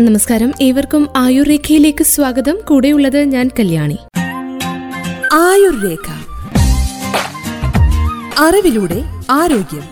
നമസ്കാരം. ഏവർക്കും ആയുർരേഖയിലേക്ക് സ്വാഗതം. കൂടെയുള്ളത് ഞാൻ കല്യാണി. ആയുർരേഖ. അറിവിലൂടെ ആരോഗ്യം.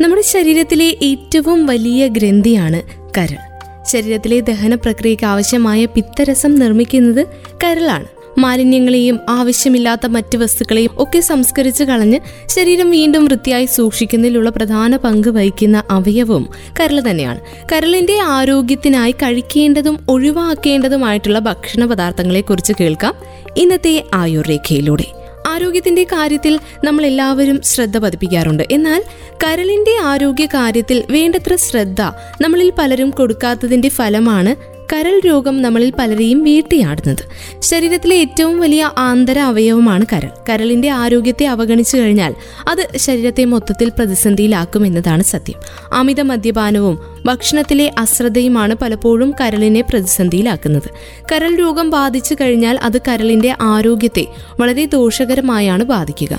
നമ്മുടെ ശരീരത്തിലെ ഏറ്റവും വലിയ ഗ്രന്ഥിയാണ് കരൾ. ശരീരത്തിലെ ദഹന പ്രക്രിയയ്ക്ക് ആവശ്യമായ പിത്തരസം നിർമ്മിക്കുന്നത് കരളാണ്. മാലിന്യങ്ങളെയും ആവശ്യമില്ലാത്ത മറ്റ് വസ്തുക്കളെയും ഒക്കെ സംസ്കരിച്ച് കളഞ്ഞ് ശരീരം വീണ്ടും വൃത്തിയായി സൂക്ഷിക്കുന്നതിലുള്ള പ്രധാന പങ്ക് വഹിക്കുന്ന അവയവവും കരൾ തന്നെയാണ്. കരളിന്റെ ആരോഗ്യത്തിനായി കഴിക്കേണ്ടതും ഒഴിവാക്കേണ്ടതുമായിട്ടുള്ള ഭക്ഷണ പദാർത്ഥങ്ങളെക്കുറിച്ച് കേൾക്കാം ഇന്നത്തെ ആയുർ രേഖയിലൂടെ ആരോഗ്യത്തിന്റെ കാര്യത്തിൽ നമ്മൾ എല്ലാവരും ശ്രദ്ധ പതിപ്പിക്കാറുണ്ട്. എന്നാൽ കരളിന്റെ ആരോഗ്യ കാര്യത്തിൽ വേണ്ടത്ര ശ്രദ്ധ നമ്മളിൽ പലരും കൊടുക്കാത്തതിന്റെ ഫലമാണ് കരൾ രോഗം നമ്മളിൽ പലരെയും വേട്ടയാടുന്നത്. ശരീരത്തിലെ ഏറ്റവും വലിയ ആന്തര അവയവമാണ് കരൾ. കരളിന്റെ ആരോഗ്യത്തെ അവഗണിച്ചു കഴിഞ്ഞാൽ അത് ശരീരത്തെ മൊത്തത്തിൽ പ്രതിസന്ധിയിലാക്കും എന്നതാണ് സത്യം. അമിത മദ്യപാനവും ഭക്ഷണത്തിലെ അശ്രദ്ധയുമാണ് പലപ്പോഴും കരളിനെ പ്രതിസന്ധിയിലാക്കുന്നത്. കരൾ രോഗം ബാധിച്ചു കഴിഞ്ഞാൽ അത് കരളിന്റെ ആരോഗ്യത്തെ വളരെ ദോഷകരമായാണ് ബാധിക്കുക.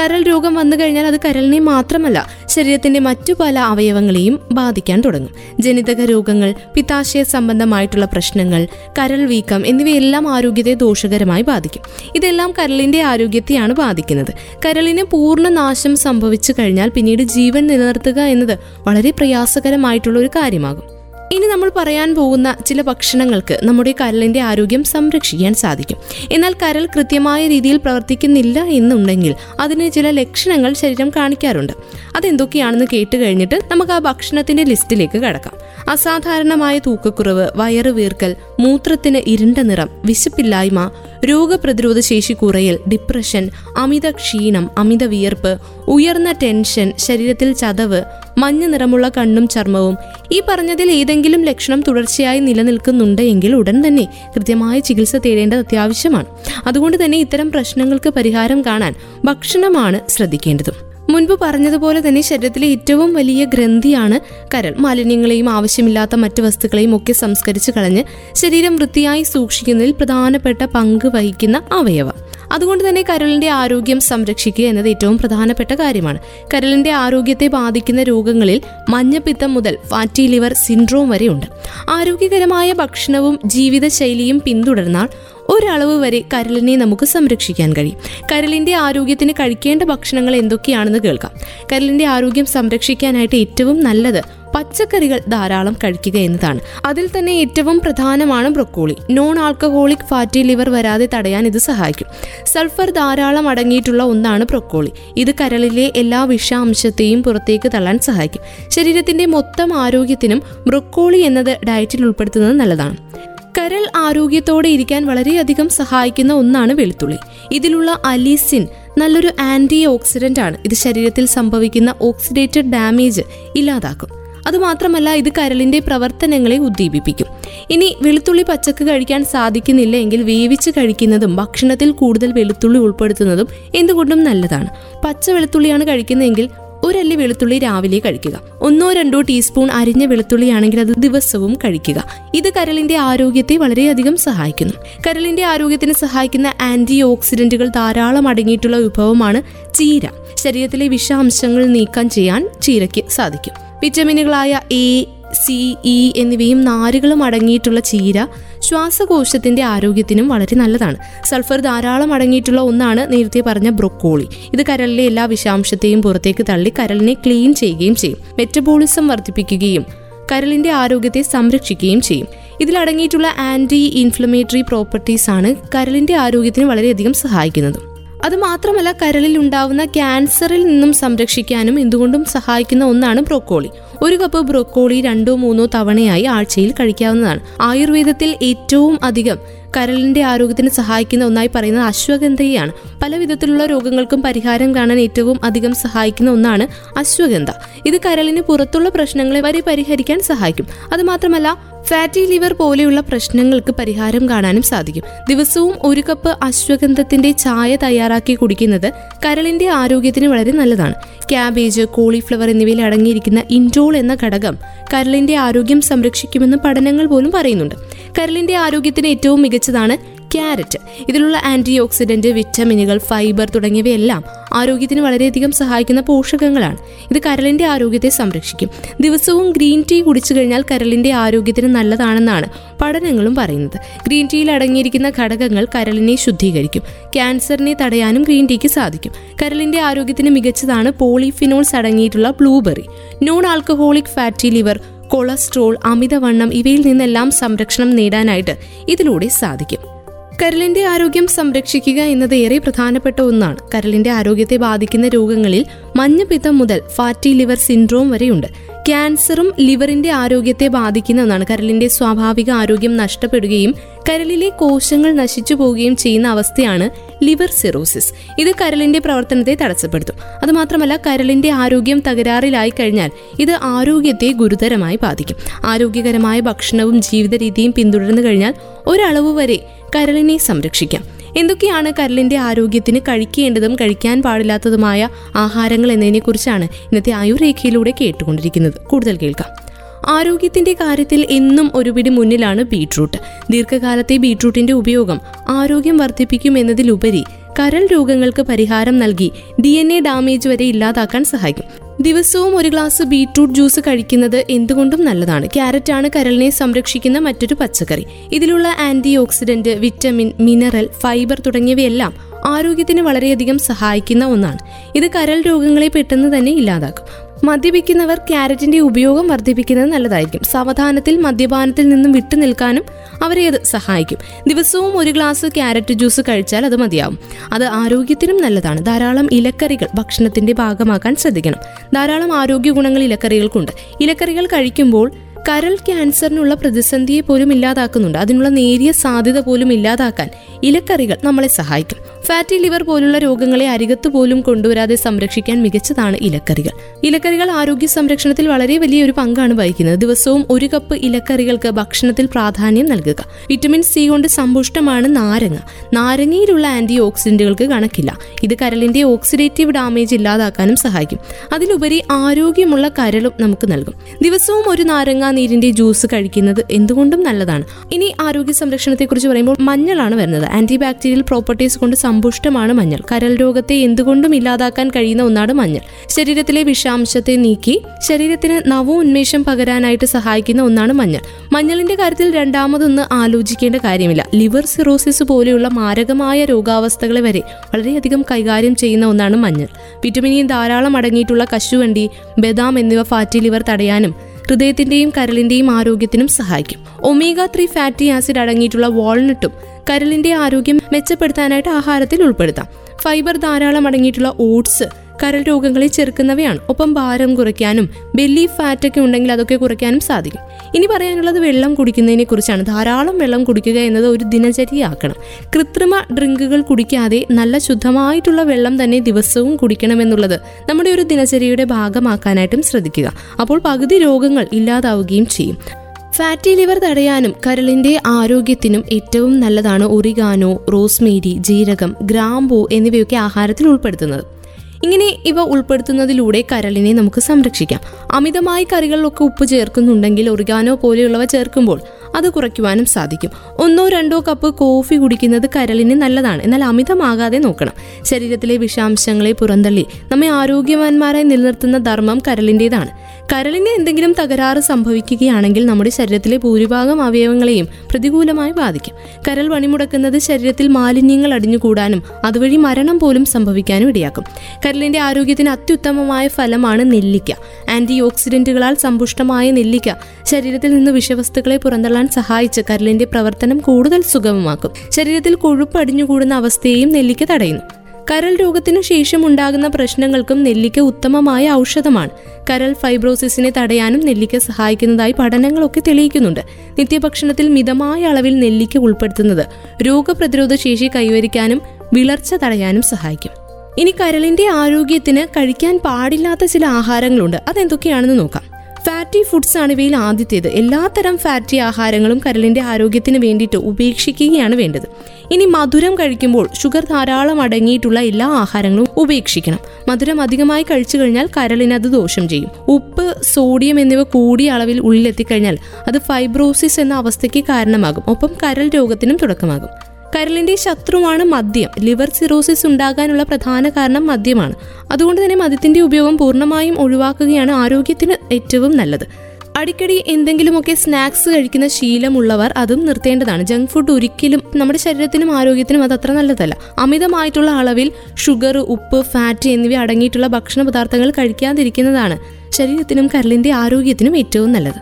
കരൾ രോഗം വന്നു കഴിഞ്ഞാൽ അത് കരളിനെ മാത്രമല്ല ശരീരത്തിന്റെ മറ്റു പല അവയവങ്ങളെയും ബാധിക്കാൻ തുടങ്ങും. ജനിതക രോഗങ്ങൾ പിത്താശയ സംബന്ധമായിട്ടുള്ള പ്രശ്നങ്ങൾ കരൾ വീക്കം എന്നിവയെല്ലാം ആരോഗ്യത്തെ ദോഷകരമായി ബാധിക്കും. ഇതെല്ലാം കരളിന്റെ ആരോഗ്യത്തെയാണ് ബാധിക്കുന്നത്. കരളിന് പൂർണ നാശം സംഭവിച്ചു കഴിഞ്ഞാൽ പിന്നീട് ജീവൻ നിലനിർത്തുക എന്നത് വളരെ പ്രയാസകരമായിട്ടുള്ള ഒരു കാര്യമാകും. ഇനി നമ്മൾ പറയാൻ പോകുന്ന ചില ഭക്ഷണങ്ങൾക്ക് നമ്മുടെ കരളിന്റെ ആരോഗ്യം സംരക്ഷിക്കാൻ സാധിക്കും. എന്നാൽ കരൾ കൃത്യമായ രീതിയിൽ പ്രവർത്തിക്കുന്നില്ല എന്നുണ്ടെങ്കിൽ അതിന് ചില ലക്ഷണങ്ങൾ ശരീരം കാണിക്കാറുണ്ട്. അതെന്തൊക്കെയാണെന്ന് കേട്ട് കഴിഞ്ഞിട്ട് നമുക്ക് ആ ഭക്ഷണത്തിന്റെ ലിസ്റ്റിലേക്ക് കടക്കാം. അസാധാരണമായ തൂക്കക്കുറവ് വയറുവീർക്കൽ മൂത്രത്തിന് ഇരുണ്ട നിറം വിശപ്പില്ലായ്മ രോഗപ്രതിരോധ ശേഷി കുറയൽ ഡിപ്രഷൻ അമിത ക്ഷീണം അമിത വിയർപ്പ് ഉയർന്ന ടെൻഷൻ ശരീരത്തിൽ ചതവ് മഞ്ഞ നിറമുള്ള കണ്ണും ചർമ്മവും ഈ പറഞ്ഞതിൽ ഏതെങ്കിലും ലക്ഷണം തുടർച്ചയായി നിലനിൽക്കുന്നുണ്ട് എങ്കിൽ ഉടൻ തന്നെ കൃത്യമായ ചികിത്സ തേടേണ്ടത് അത്യാവശ്യമാണ്. അതുകൊണ്ട് തന്നെ ഇത്തരം പ്രശ്നങ്ങൾക്ക് പരിഹാരം കാണാൻ ഭക്ഷണമാണ് ശ്രദ്ധിക്കേണ്ടതും. മുൻപ് പറഞ്ഞതുപോലെ തന്നെ ശരീരത്തിലെ ഏറ്റവും വലിയ ഗ്രന്ഥിയാണ് കരൾ. മാലിന്യങ്ങളെയും ആവശ്യമില്ലാത്ത മറ്റു വസ്തുക്കളെയും ഒക്കെ സംസ്കരിച്ച് കളഞ്ഞ് ശരീരം വൃത്തിയായി സൂക്ഷിക്കുന്നതിൽ പ്രധാനപ്പെട്ട പങ്ക് വഹിക്കുന്ന അവയവം. അതുകൊണ്ട് തന്നെ കരളിന്റെ ആരോഗ്യം സംരക്ഷിക്കുക എന്നത് ഏറ്റവും പ്രധാനപ്പെട്ട കാര്യമാണ്. കരളിന്റെ ആരോഗ്യത്തെ ബാധിക്കുന്ന രോഗങ്ങളിൽ മഞ്ഞപ്പിത്തം മുതൽ ഫാറ്റി ലിവർ സിൻഡ്രോം വരെയുണ്ട്. ആരോഗ്യകരമായ ഭക്ഷണവും ജീവിതശൈലിയും പിന്തുടർന്നാൽ ഒരളവ് വരെ കരളിനെ നമുക്ക് സംരക്ഷിക്കാൻ കഴിയും. കരളിന്റെ ആരോഗ്യത്തിന് കഴിക്കേണ്ട ഭക്ഷണങ്ങൾ എന്തൊക്കെയാണെന്ന് കേൾക്കാം. കരളിന്റെ ആരോഗ്യം സംരക്ഷിക്കാനായിട്ട് ഏറ്റവും നല്ലത് പച്ചക്കറികൾ ധാരാളം കഴിക്കുക എന്നതാണ്. അതിൽ തന്നെ ഏറ്റവും പ്രധാനമാണ് broccoli. Non alcoholic fatty liver വരാതെ തടയാൻ ഇത് സഹായിക്കും. സൾഫർ ധാരാളം അടങ്ങിയിട്ടുള്ള ഒന്നാണ് ബ്രൊക്കോളി. ഇത് കരളിലെ എല്ലാ വിഷാംശത്തെയും പുറത്തേക്ക് തള്ളാൻ സഹായിക്കും. ശരീരത്തിന്റെ മൊത്തം ആരോഗ്യത്തിനും ബ്രൊക്കോളി എന്നത് ഡയറ്റിൽ ഉൾപ്പെടുത്തുന്നത് നല്ലതാണ്. കരൾ ആരോഗ്യത്തോടെ ഇരിക്കാൻ വളരെയധികം സഹായിക്കുന്ന ഒന്നാണ് വെളുത്തുള്ളി. ഇതിലുള്ള അലീസിൻ നല്ലൊരു ആന്റി ഓക്സിഡന്റ് ആണ് ഇത് ശരീരത്തിൽ സംഭവിക്കുന്ന ഓക്സിഡേറ്റഡ് ഡാമേജ് ഇല്ലാതാക്കും. അതുമാത്രമല്ല ഇത് കരളിന്റെ പ്രവർത്തനങ്ങളെ ഉദ്ദീപിപ്പിക്കും. ഇനി വെളുത്തുള്ളി പച്ചക്ക് കഴിക്കാൻ സാധിക്കുന്നില്ല എങ്കിൽ വേവിച്ച് കഴിക്കുന്നതും ഭക്ഷണത്തിൽ കൂടുതൽ വെളുത്തുള്ളി ഉൾപ്പെടുത്തുന്നതും എന്തുകൊണ്ടും നല്ലതാണ്. പച്ച വെളുത്തുള്ളിയാണ് കഴിക്കുന്നതെങ്കിൽ ഒരല്ലി വെളുത്തുള്ളി രാവിലെ കഴിക്കുക. ഒന്നോ രണ്ടോ ടീസ്പൂൺ അരിഞ്ഞ വെളുത്തുള്ളിയാണെങ്കിൽ അത് ദിവസവും കഴിക്കുക. ഇത് കരളിന്റെ ആരോഗ്യത്തെ വളരെയധികം സഹായിക്കുന്നു. കരളിന്റെ ആരോഗ്യത്തിന് സഹായിക്കുന്ന ആന്റി ഓക്സിഡന്റുകൾ ധാരാളം അടങ്ങിയിട്ടുള്ള വിഭവമാണ് ചീര. ശരീരത്തിലെ വിഷാംശങ്ങൾ നീക്കം ചെയ്യാൻ ചീരയ്ക്ക് സാധിക്കും. വിറ്റമിനുകളായ എ സി ഇ എന്നിവയും നാരുകളും അടങ്ങിയിട്ടുള്ള ചീര ശ്വാസകോശത്തിന്റെ ആരോഗ്യത്തിനും വളരെ നല്ലതാണ്. സൾഫർ ധാരാളം അടങ്ങിയിട്ടുള്ള ഒന്നാണ് നേരത്തെ പറഞ്ഞ ബ്രൊക്കോളി. ഇത് കരളിലെ എല്ലാ വിഷാംശത്തെയും പുറത്തേക്ക് തള്ളി കരളിനെ ക്ലീൻ ചെയ്യുകയും ചെയ്യും. മെറ്റബോളിസം വർദ്ധിപ്പിക്കുകയും കരളിന്റെ ആരോഗ്യത്തെ സംരക്ഷിക്കുകയും ചെയ്യും. ഇതിലടങ്ങിയിട്ടുള്ള ആന്റി ഇൻഫ്ലമേറ്ററി പ്രോപ്പർട്ടീസ് ആണ് കരളിന്റെ ആരോഗ്യത്തിന് വളരെയധികം സഹായിക്കുന്നത്. അത് മാത്രമല്ല കരളിൽ ഉണ്ടാവുന്ന ക്യാൻസറിൽ നിന്നും സംരക്ഷിക്കാനും എന്തുകൊണ്ടും സഹായിക്കുന്ന ഒന്നാണ് ബ്രോക്കോളി. ഒരു കപ്പ് ബ്രോക്കോളി രണ്ടോ മൂന്നോ തവണയായി ആഴ്ചയിൽ കഴിക്കാവുന്നതാണ്. ആയുർവേദത്തിൽ ഏറ്റവും അധികം കരളിന്റെ ആരോഗ്യത്തിന് സഹായിക്കുന്ന ഒന്നായി പറയുന്നത് അശ്വഗന്ധയാണ് പല വിധത്തിലുള്ള രോഗങ്ങൾക്കും പരിഹാരം കാണാൻ ഏറ്റവും അധികം സഹായിക്കുന്ന ഒന്നാണ് അശ്വഗന്ധ. ഇത് കരളിന് പുറത്തുള്ള പ്രശ്നങ്ങളെ വരെ പരിഹരിക്കാൻ സഹായിക്കും. അത് മാത്രമല്ല ഫാറ്റി ലിവർ പോലെയുള്ള പ്രശ്നങ്ങൾക്ക് പരിഹാരം കാണാനും സാധിക്കും. ദിവസവും ഒരു കപ്പ് അശ്വഗന്ധത്തിന്റെ ചായ തയ്യാറാക്കി കുടിക്കുന്നത് കരളിന്റെ ആരോഗ്യത്തിന് വളരെ നല്ലതാണ്. ക്യാബേജ് കോളിഫ്ലവർ എന്നിവയിൽ അടങ്ങിയിരിക്കുന്ന ഇൻഡോൾ എന്ന ഘടകം കരളിന്റെ ആരോഗ്യം സംരക്ഷിക്കുമെന്ന് പഠനങ്ങൾ പോലും പറയുന്നുണ്ട്. കരളിന്റെ ആരോഗ്യത്തിന് ഏറ്റവും മികച്ചതാണ് ക്യാരറ്റ് ഇതിലുള്ള ആന്റി ഓക്സിഡന്റ് വിറ്റമിനുകൾ ഫൈബർ തുടങ്ങിയവയെല്ലാം ആരോഗ്യത്തിന് വളരെയധികം സഹായിക്കുന്ന പോഷകങ്ങളാണ്. ഇത് കരളിന്റെ ആരോഗ്യത്തെ സംരക്ഷിക്കും. ദിവസവും ഗ്രീൻ ടീ കുടിച്ചു കഴിഞ്ഞാൽ കരളിന്റെ ആരോഗ്യത്തിന് നല്ലതാണെന്നാണ് പഠനങ്ങളും പറയുന്നത്. ഗ്രീൻ ടീയിൽ അടങ്ങിയിരിക്കുന്ന ഘടകങ്ങൾ കരളിനെ ശുദ്ധീകരിക്കും. ക്യാൻസറിനെ തടയാനും ഗ്രീൻ ടീക്ക് സാധിക്കും. കരളിന്റെ ആരോഗ്യത്തിന് മികച്ചതാണ് പോളിഫിനോൾസ് അടങ്ങിയിട്ടുള്ള blueberry. Non alcoholic fatty liver cholesterol അമിതവണ്ണം ഇവയിൽ നിന്നെല്ലാം സംരക്ഷണം നേടാനായിട്ട് ഇതിലൂടെ സാധിക്കും. കരളിന്റെ ആരോഗ്യം സംരക്ഷിക്കുക എന്നത് ഏറെ പ്രധാനപ്പെട്ട ഒന്നാണ്. കരളിന്റെ ആരോഗ്യത്തെ ബാധിക്കുന്ന രോഗങ്ങളിൽ മഞ്ഞപ്പിത്തം മുതൽ ഫാറ്റി ലിവർ സിൻഡ്രോം വരെയുണ്ട്. ക്യാൻസറും ലിവറിന്റെ ആരോഗ്യത്തെ ബാധിക്കുന്ന ഒന്നാണ്. കരളിന്റെ സ്വാഭാവിക ആരോഗ്യം നഷ്ടപ്പെടുകയും കരളിലെ കോശങ്ങൾ നശിച്ചു പോവുകയും ചെയ്യുന്ന അവസ്ഥയാണ് ലിവർ സിറോസിസ് ഇത് കരളിന്റെ പ്രവർത്തനത്തെ തടസ്സപ്പെടുത്തും. അതുമാത്രമല്ല കരളിന്റെ ആരോഗ്യം തകരാറിലായി കഴിഞ്ഞാൽ ഇത് ആരോഗ്യത്തെ ഗുരുതരമായി ബാധിക്കും. ആരോഗ്യകരമായ ഭക്ഷണവും ജീവിത രീതിയും പിന്തുടർന്നു കഴിഞ്ഞാൽ ഒരളവ് വരെ കരളിനെ സംരക്ഷിക്കാം. എന്തൊക്കെയാണ് കരളിന്റെ ആരോഗ്യത്തിന് കഴിക്കേണ്ടതും കഴിക്കാൻ പാടില്ലാത്തതുമായ ആഹാരങ്ങൾ എന്നതിനെക്കുറിച്ചാണ് ഇന്നത്തെ ആയുർരേഖയിലൂടെ കേട്ടുകൊണ്ടിരിക്കുന്നത്. കൂടുതൽ കേൾക്കാം. ആരോഗ്യത്തിന്റെ കാര്യത്തിൽ എന്നും ഒരുപിടി മുന്നിലാണ് ബീട്രൂട്ട്. ദീർഘകാലത്തെ ബീട്രൂട്ടിന്റെ ഉപയോഗം ആരോഗ്യം വർദ്ധിപ്പിക്കും എന്നതിലുപരി കരൾ രോഗങ്ങൾക്ക് പരിഹാരം നൽകി ഡി എൻ എ ഡാമേജ് വരെ ഇല്ലാതാക്കാൻ സഹായിക്കും. ദിവസവും ഒരു ഗ്ലാസ് ബീട്രൂട്ട് ജ്യൂസ് കഴിക്കുന്നത് എന്തുകൊണ്ടും നല്ലതാണ്. ക്യാരറ്റ് ആണ് കരളിനെ സംരക്ഷിക്കുന്ന മറ്റൊരു പച്ചക്കറി. ഇതിലുള്ള anti oxidant vitamin mineral fibre തുടങ്ങിയവയെല്ലാം ആരോഗ്യത്തിന് വളരെയധികം സഹായിക്കുന്ന ഒന്നാണ്. ഇത് കരൾ രോഗങ്ങളെ പെട്ടെന്ന് തന്നെ ഇല്ലാതാക്കും. മദ്യപിക്കുന്നവർ ക്യാരറ്റിന്റെ ഉപയോഗം വർദ്ധിപ്പിക്കുന്നത് നല്ലതായിരിക്കും. സാവധാനത്തിൽ മദ്യപാനത്തിൽ നിന്നും വിട്ടുനിൽക്കാനും അവരെ അത് സഹായിക്കും. ദിവസവും ഒരു ഗ്ലാസ് ക്യാരറ്റ് ജ്യൂസ് കഴിച്ചാൽ അത് മതിയാവും. അത് ആരോഗ്യത്തിനും നല്ലതാണ്. ധാരാളം ഇലക്കറികൾ ഭക്ഷണത്തിന്റെ ഭാഗമാക്കാൻ ശ്രദ്ധിക്കണം. ധാരാളം ആരോഗ്യ ഗുണങ്ങൾ ഇലക്കറികൾക്കുണ്ട്. ഇലക്കറികൾ കഴിക്കുമ്പോൾ കരൾ ക്യാൻസറിനുള്ള പ്രതിസന്ധിയെ പോലും ഇല്ലാതാക്കുന്നുണ്ട്. അതിനുള്ള നേരിയ സാധ്യത പോലും ഇല്ലാതാക്കാൻ ഇലക്കറികൾ നമ്മളെ സഹായിക്കും. ഫാറ്റി ലിവർ പോലുള്ള രോഗങ്ങളെ അരികത്ത് പോലും കൊണ്ടുവരാതെ സംരക്ഷിക്കാൻ മികച്ചതാണ് ഇലക്കറികൾ. ഇലക്കറികൾ ആരോഗ്യ സംരക്ഷണത്തിൽ വളരെ വലിയ ഒരു പങ്കാണ് വഹിക്കുന്നത്. ദിവസവും ഒരു കപ്പ് ഇലക്കറികൾക്ക് ഭക്ഷണത്തിൽ പ്രാധാന്യം നൽകുക. വിറ്റമിൻ സി കൊണ്ട് സമ്പുഷ്ടമാണ് നാരങ്ങ. നാരങ്ങയിലുള്ള ആന്റി ഓക്സിഡന്റുകൾക്ക് കണക്കില്ല. ഇത് കരളിന്റെ ഓക്സിഡേറ്റീവ് ഡാമേജ് ഇല്ലാതാക്കാനും സഹായിക്കും. അതിലുപരി ആരോഗ്യമുള്ള കരളും നമുക്ക് നൽകും. ദിവസവും ഒരു നാരങ്ങ നീരിന്റെ ജ്യൂസ് കഴിക്കുന്നത് എന്തുകൊണ്ടും നല്ലതാണ്. ഇനി ആരോഗ്യ സംരക്ഷണത്തെക്കുറിച്ച് പറയുമ്പോൾ മഞ്ഞളാണ് വരുന്നത്. ആന്റി ബാക്ടീരിയൽ പ്രോപ്പർട്ടീസ് കൊണ്ട് സമ്പുഷ്ടമാണ് മഞ്ഞൾ. കരൽ രോഗത്തെ എന്തുകൊണ്ടും ഇല്ലാതാക്കാൻ കഴിയുന്ന ഒന്നാണ് മഞ്ഞൾ. ശരീരത്തിലെ വിഷാംശത്തെ നീക്കി ശരീരത്തിന് നവോന്മേഷം പകരാനായിട്ട് സഹായിക്കുന്ന ഒന്നാണ് മഞ്ഞൾ. മഞ്ഞളിന്റെ കാര്യത്തിൽ രണ്ടാമതൊന്ന് ആലോചിക്കേണ്ട കാര്യമില്ല. ലിവർ സിറോസിസ് പോലെയുള്ള മാരകമായ രോഗാവസ്ഥകളെ വരെ വളരെയധികം കൈകാര്യം ചെയ്യുന്ന ഒന്നാണ് മഞ്ഞൾ. വിറ്റമിനിൻ ധാരാളം അടങ്ങിയിട്ടുള്ള കശുവണ്ടി ബദാം എന്നിവ ഫാറ്റി ലിവർ തടയാനും ഹൃദയത്തിന്റെയും കരളിന്റെയും ആരോഗ്യത്തിനും സഹായിക്കും. ഒമേഗ ത്രീ ഫാറ്റി ആസിഡ് അടങ്ങിയിട്ടുള്ള വാൾനട്ടും കരളിന്റെ ആരോഗ്യം മെച്ചപ്പെടുത്താനായിട്ട് ആഹാരത്തിൽ ഉൾപ്പെടുത്താം. ഫൈബർ ധാരാളം അടങ്ങിയിട്ടുള്ള ഓട്സ് കരൾ രോഗങ്ങളെ ചെറുക്കുന്നവയാണ്. ഒപ്പം ഭാരം കുറയ്ക്കാനും ബെല്ലി ഫാറ്റ് ഒക്കെ ഉണ്ടെങ്കിൽ അതൊക്കെ കുറയ്ക്കാനും സാധിക്കും. ഇനി പറയാനുള്ളത് വെള്ളം കുടിക്കുന്നതിനെ കുറിച്ചാണ്. ധാരാളം വെള്ളം കുടിക്കുക എന്നത് ഒരു ദിനചര്യയാക്കണം. കൃത്രിമ ഡ്രിങ്കുകൾ കുടിക്കാതെ നല്ല ശുദ്ധമായിട്ടുള്ള വെള്ളം തന്നെ ദിവസവും കുടിക്കണമെന്നുള്ളത് നമ്മുടെ ഒരു ദിനചര്യയുടെ ഭാഗമാക്കാനായിട്ടും ശ്രദ്ധിക്കുക. അപ്പോൾ പകുതി രോഗങ്ങൾ ഇല്ലാതാവുകയും ചെയ്യും. ഫാറ്റി ലിവർ തടയാനും കരളിന്റെ ആരോഗ്യത്തിനും ഏറ്റവും നല്ലതാണ് ഒറിഗാനോ റോസ്മേരി ജീരകം ഗ്രാമ്പൂ എന്നിവയൊക്കെ ആഹാരത്തിൽ ഉൾപ്പെടുത്തുന്നത്. ഇങ്ങനെ ഇവ ഉൾപ്പെടുത്തുന്നതിലൂടെ കരളിനെ നമുക്ക് സംരക്ഷിക്കാം. അമിതമായി കറികളിലൊക്കെ ഉപ്പ് ചേർക്കുന്നുണ്ടെങ്കിൽ ഒറിഗാനോ പോലെയുള്ളവ ചേർക്കുമ്പോൾ അത് കുറയ്ക്കുവാനും സാധിക്കും. ഒന്നോ രണ്ടോ കപ്പ് കോഫി കുടിക്കുന്നത് കരളിന് നല്ലതാണ്. എന്നാൽ അമിതമാകാതെ നോക്കണം. ശരീരത്തിലെ വിഷാംശങ്ങളെ പുറന്തള്ളി നമ്മെ ആരോഗ്യവാന്മാരായി നിലനിർത്തുന്ന ധർമ്മം കരളിന്റെതാണ് കരളിന് എന്തെങ്കിലും തകരാറ് സംഭവിക്കുകയാണെങ്കിൽ നമ്മുടെ ശരീരത്തിലെ ഭൂരിഭാഗം അവയവങ്ങളെയും പ്രതികൂലമായി ബാധിക്കും. കരൾ പണിമുടക്കുന്നത് ശരീരത്തിൽ മാലിന്യങ്ങൾ അടിഞ്ഞുകൂടാനും അതുവഴി മരണം പോലും സംഭവിക്കാനും ഇടയാക്കും. കരളിന്റെ ആരോഗ്യത്തിന് അത്യുത്തമമായ ഫലമാണ് നെല്ലിക്ക. ആന്റി ഓക്സിഡന്റുകളാൽ സമ്പുഷ്ടമായ നെല്ലിക്ക ശരീരത്തിൽ നിന്ന് വിഷവസ്തുക്കളെ പുറന്തള്ളാൻ സഹായിച്ച് കരളിന്റെ പ്രവർത്തനം കൂടുതൽ സുഗമമാക്കും. ശരീരത്തിൽ കൊഴുപ്പ് അടിഞ്ഞുകൂടുന്ന അവസ്ഥയെയും നെല്ലിക്ക തടയുന്നു. കരൾ രോഗത്തിനു ശേഷം ഉണ്ടാകുന്ന പ്രശ്നങ്ങൾക്കും നെല്ലിക്ക ഉത്തമമായ ഔഷധമാണ്. കരൾ ഫൈബ്രോസിസിനെ തടയാനും നെല്ലിക്ക സഹായിക്കുന്നതായി പഠനങ്ങളൊക്കെ തെളിയിക്കുന്നുണ്ട്. നിത്യഭക്ഷണത്തിൽ മിതമായ അളവിൽ നെല്ലിക്ക ഉൾപ്പെടുത്തുന്നത് രോഗപ്രതിരോധ ശേഷി കൈവരിക്കാനും വിളർച്ച തടയാനും സഹായിക്കും. ഇനി കരളിന്റെ ആരോഗ്യത്തിന് കഴിക്കാൻ പാടില്ലാത്ത ചില ആഹാരങ്ങളുണ്ട്. അതെന്തൊക്കെയാണെന്ന് നോക്കാം. ഫാറ്റി ഫുഡ്സ് ആണ് ഇവയിൽ ആദ്യത്തേത്. എല്ലാത്തരം ഫാറ്റി ആഹാരങ്ങളും കരളിന്റെ ആരോഗ്യത്തിന് വേണ്ടിയിട്ട് ഉപേക്ഷിക്കുകയാണ് വേണ്ടത്. ഇനി മധുരം കഴിക്കുമ്പോൾ ഷുഗർ ധാരാളം അടങ്ങിയിട്ടുള്ള എല്ലാ ആഹാരങ്ങളും ഉപേക്ഷിക്കണം. മധുരം അധികമായി കഴിച്ചു കഴിഞ്ഞാൽ കരളിന് അത് ദോഷം ചെയ്യും. ഉപ്പ് സോഡിയം എന്നിവ കൂടിയ അളവിൽ ഉള്ളിലെത്തിക്കഴിഞ്ഞാൽ അത് ഫൈബ്രോസിസ് എന്ന അവസ്ഥയ്ക്ക് കാരണമാകും. ഒപ്പം കരൾ രോഗത്തിനും തുടക്കമാകും. കരളിന്റെ ശത്രുവാണ് മദ്യം. ലിവർ സിറോസിസ് ഉണ്ടാകാനുള്ള പ്രധാന കാരണം മദ്യമാണ്. അതുകൊണ്ട് തന്നെ മദ്യത്തിന്റെ ഉപയോഗം പൂർണമായും ഒഴിവാക്കുകയാണ് ആരോഗ്യത്തിന് ഏറ്റവും നല്ലത്. അടിക്കടി എന്തെങ്കിലുമൊക്കെ സ്നാക്സ് കഴിക്കുന്ന ശീലമുള്ളവർ അതും നിർത്തേണ്ടതാണ്. ജങ്ക് ഫുഡ് ഒരിക്കലും നമ്മുടെ ശരീരത്തിനും ആരോഗ്യത്തിനും അത് അത്ര നല്ലതല്ല. അമിതമായിട്ടുള്ള അളവിൽ ഷുഗർ ഉപ്പ് ഫാറ്റ് എന്നിവ അടങ്ങിയിട്ടുള്ള ഭക്ഷണ പദാർത്ഥങ്ങൾ കഴിക്കാതിരിക്കുന്നതാണ് ശരീരത്തിനും കരളിന്റെ ആരോഗ്യത്തിനും ഏറ്റവും നല്ലത്.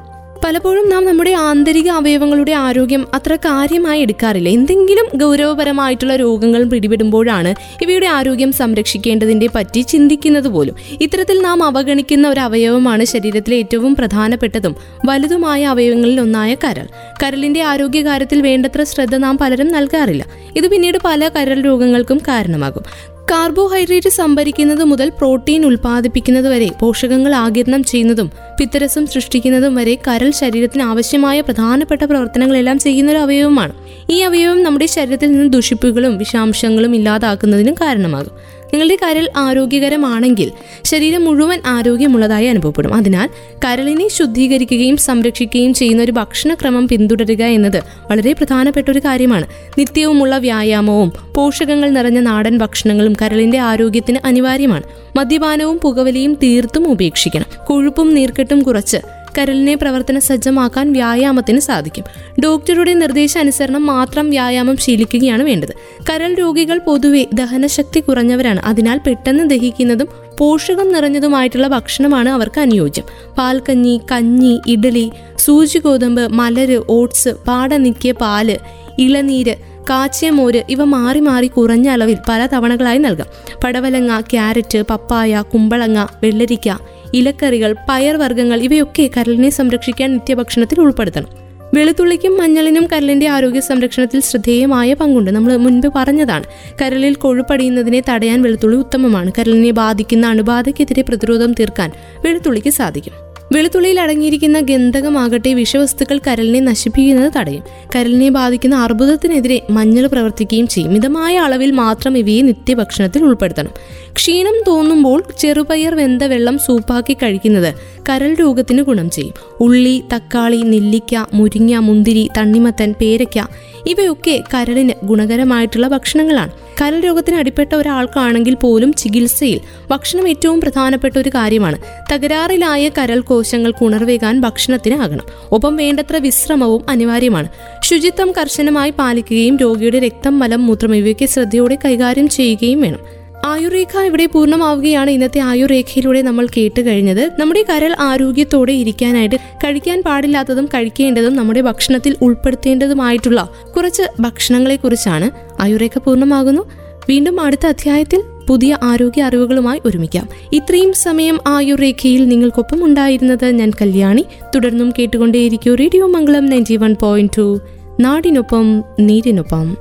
പലപ്പോഴും നാം നമ്മുടെ ആന്തരിക അവയവങ്ങളുടെ ആരോഗ്യം അത്ര കാര്യമായി എടുക്കാറില്ല. എന്തെങ്കിലും ഗൗരവപരമായിട്ടുള്ള രോഗങ്ങൾ പിടിപെടുമ്പോഴാണ് ഇവയുടെ ആരോഗ്യം സംരക്ഷിക്കേണ്ടതിന്റെ പറ്റി ചിന്തിക്കുന്നത് പോലും. ഇത്തരത്തിൽ നാം അവഗണിക്കുന്ന ഒരു അവയവമാണ് ശരീരത്തിലെ ഏറ്റവും പ്രധാനപ്പെട്ടതും വലുതുമായ അവയവങ്ങളിൽ ഒന്നായ കരൾ. കരളിന്റെ ആരോഗ്യകാര്യത്തിൽ വേണ്ടത്ര ശ്രദ്ധ നാം പലരും നൽകാറില്ല. ഇത് പിന്നീട് പല കരൾ രോഗങ്ങൾക്കും കാരണമാകും. കാർബോഹൈഡ്രേറ്റ് സംഭരിക്കുന്നത് മുതൽ പ്രോട്ടീൻ ഉൽപ്പാദിപ്പിക്കുന്നത് വരെ പോഷകങ്ങൾ ആകിരണം ചെയ്യുന്നതും പിത്തരസം സൃഷ്ടിക്കുന്നതും വരെ കരൾ ശരീരത്തിന് ആവശ്യമായ പ്രധാനപ്പെട്ട പ്രവർത്തനങ്ങളെല്ലാം ചെയ്യുന്ന ഒരു അവയവമാണ്. ഈ അവയവം നമ്മുടെ ശരീരത്തിൽ നിന്ന് ദുഷിപ്പുകളും വിഷാംശങ്ങളും ഇല്ലാതാക്കുന്നതിനും കാരണമാകും. നിങ്ങളുടെ കരൾ ആരോഗ്യകരമാണെങ്കിൽ ശരീരം മുഴുവൻ ആരോഗ്യമുള്ളതായി അനുഭവപ്പെടും. അതിനാൽ കരളിനെ ശുദ്ധീകരിക്കുകയും സംരക്ഷിക്കുകയും ചെയ്യുന്ന ഒരു ഭക്ഷണക്രമം പിന്തുടരുക എന്നത് വളരെ പ്രധാനപ്പെട്ട ഒരു കാര്യമാണ്. നിത്യവുമുള്ള വ്യായാമവും പോഷകങ്ങൾ നിറഞ്ഞ നാടൻ ഭക്ഷണങ്ങളും കരളിന്റെ ആരോഗ്യത്തിന് അനിവാര്യമാണ്. മദ്യപാനവും പുകവലിയും തീർത്തും ഉപേക്ഷിക്കണം. കൊഴുപ്പും നീർക്കെട്ടും കുറച്ച് കരളിനെ പ്രവർത്തന സജ്ജമാക്കാൻ വ്യായാമത്തിന് സാധിക്കും. ഡോക്ടറുടെ നിർദ്ദേശാനുസരണം മാത്രം വ്യായാമം ശീലിക്കുകയാണ് വേണ്ടത്. കരൾ രോഗികൾ പൊതുവെ ദഹനശക്തി കുറഞ്ഞവരാണ്. അതിനാൽ പെട്ടെന്ന് ദഹിക്കുന്നതും പോഷകം നിറഞ്ഞതുമായിട്ടുള്ള ഭക്ഷണമാണ് അവർക്ക് അനുയോജ്യം. പാൽക്കഞ്ഞി കഞ്ഞി ഇഡലി സൂചി ഗോതമ്പ് മലര് ഓട്സ് പാടനിക്കിയ പാൽ ഇളനീര് കാച്ചിയ മോര് ഇവ മാറി മാറി കുറഞ്ഞ അളവിൽ പല തവണകളായി നൽകാം. പടവലങ്ങ ക്യാരറ്റ് പപ്പായ കുമ്പളങ്ങ വെള്ളരിക്ക ഇലക്കറികൾ പയർവർഗങ്ങൾ ഇവയൊക്കെ കരളിനെ സംരക്ഷിക്കാൻ നിത്യഭക്ഷണത്തിൽ ഉൾപ്പെടുത്തണം. വെളുത്തുള്ളിക്കും മഞ്ഞളിനും കരളിന്റെ ആരോഗ്യ സംരക്ഷണത്തിൽ ശ്രദ്ധേയമായ പങ്കുണ്ട്. നമ്മൾ മുൻപ് പറഞ്ഞതാണ് കരളിൽ കൊഴുപ്പടിയുന്നതിനെ തടയാൻ വെളുത്തുള്ളി ഉത്തമമാണ്. കരളിനെ ബാധിക്കുന്ന അണുബാധയ്ക്കെതിരെ പ്രതിരോധം തീർക്കാൻ വെളുത്തുള്ളിക്ക് സാധിക്കും. വെളുത്തുള്ളിയിൽ അടങ്ങിയിരിക്കുന്ന ഗന്ധകമാകട്ടെ വിഷവസ്തുക്കൾ കരലിനെ നശിപ്പിക്കുന്നത് തടയും. കരലിനെ ബാധിക്കുന്ന അർബുദത്തിനെതിരെ മഞ്ഞൾ പ്രവർത്തിക്കുകയും ചെയ്യും. മിതമായ അളവിൽ മാത്രം ഇവയെ നിത്യഭക്ഷണത്തിൽ ഉൾപ്പെടുത്തണം. ക്ഷീണം തോന്നുമ്പോൾ ചെറുപയർ വെന്ത വെള്ളം സൂപ്പാക്കി കഴിക്കുന്നത് കരൽ രോഗത്തിന് ഗുണം ചെയ്യും. ഉള്ളി തക്കാളി നെല്ലിക്ക മുരിങ്ങ മുന്തിരി തണ്ണിമത്തൻ പേരയ്ക്ക ഇവയൊക്കെ കരളിന് ഗുണകരമായിട്ടുള്ള ഭക്ഷണങ്ങളാണ്. കരൽ രോഗത്തിന് അടിപ്പെട്ട ഒരാൾക്കാണെങ്കിൽ പോലും ചികിത്സയിൽ ഭക്ഷണം ഏറ്റവും പ്രധാനപ്പെട്ട ഒരു കാര്യമാണ്. തകരാറിലായ കരൾ കോശങ്ങൾക്ക് ഉണർവേകാൻ ഭക്ഷണത്തിനാകണം. ഒപ്പം വേണ്ടത്ര വിശ്രമവും അനിവാര്യമാണ്. ശുചിത്വം കർശനമായി പാലിക്കുകയും രോഗിയുടെ രക്തം മലം മൂത്രം ഇവയൊക്കെ ശ്രദ്ധയോടെ കൈകാര്യം ചെയ്യുകയും വേണം. ആയുർരേഖ ഇവിടെ പൂർണമാവുകയാണ്. ഇന്നത്തെ ആയുർരേഖയിലൂടെ നമ്മൾ കേട്ട് കഴിഞ്ഞത് നമ്മുടെ കരൾ ആരോഗ്യത്തോടെ ഇരിക്കാനായിട്ട് കഴിക്കാൻ പാടില്ലാത്തതും കഴിക്കേണ്ടതും നമ്മുടെ ഭക്ഷണത്തിൽ ഉൾപ്പെടുത്തേണ്ടതുമായിട്ടുള്ള കുറച്ച് ഭക്ഷണങ്ങളെക്കുറിച്ചാണ് ആയുർരേഖ പൂർണമാകുന്നു. വീണ്ടും അടുത്ത അധ്യായത്തിൽ പുതിയ ആരോഗ്യ അറിവുകളുമായി ഒരുമിക്കാം. ഇത്രയും സമയം ആയുർരേഖയിൽ നിങ്ങൾക്കൊപ്പം ഉണ്ടായിരുന്നത് ഞാൻ കല്യാണി. തുടർന്നും കേട്ടുകൊണ്ടേയിരിക്കും radio Mangalam ninety one point two. നാടിനൊപ്പം നീരിനൊപ്പം.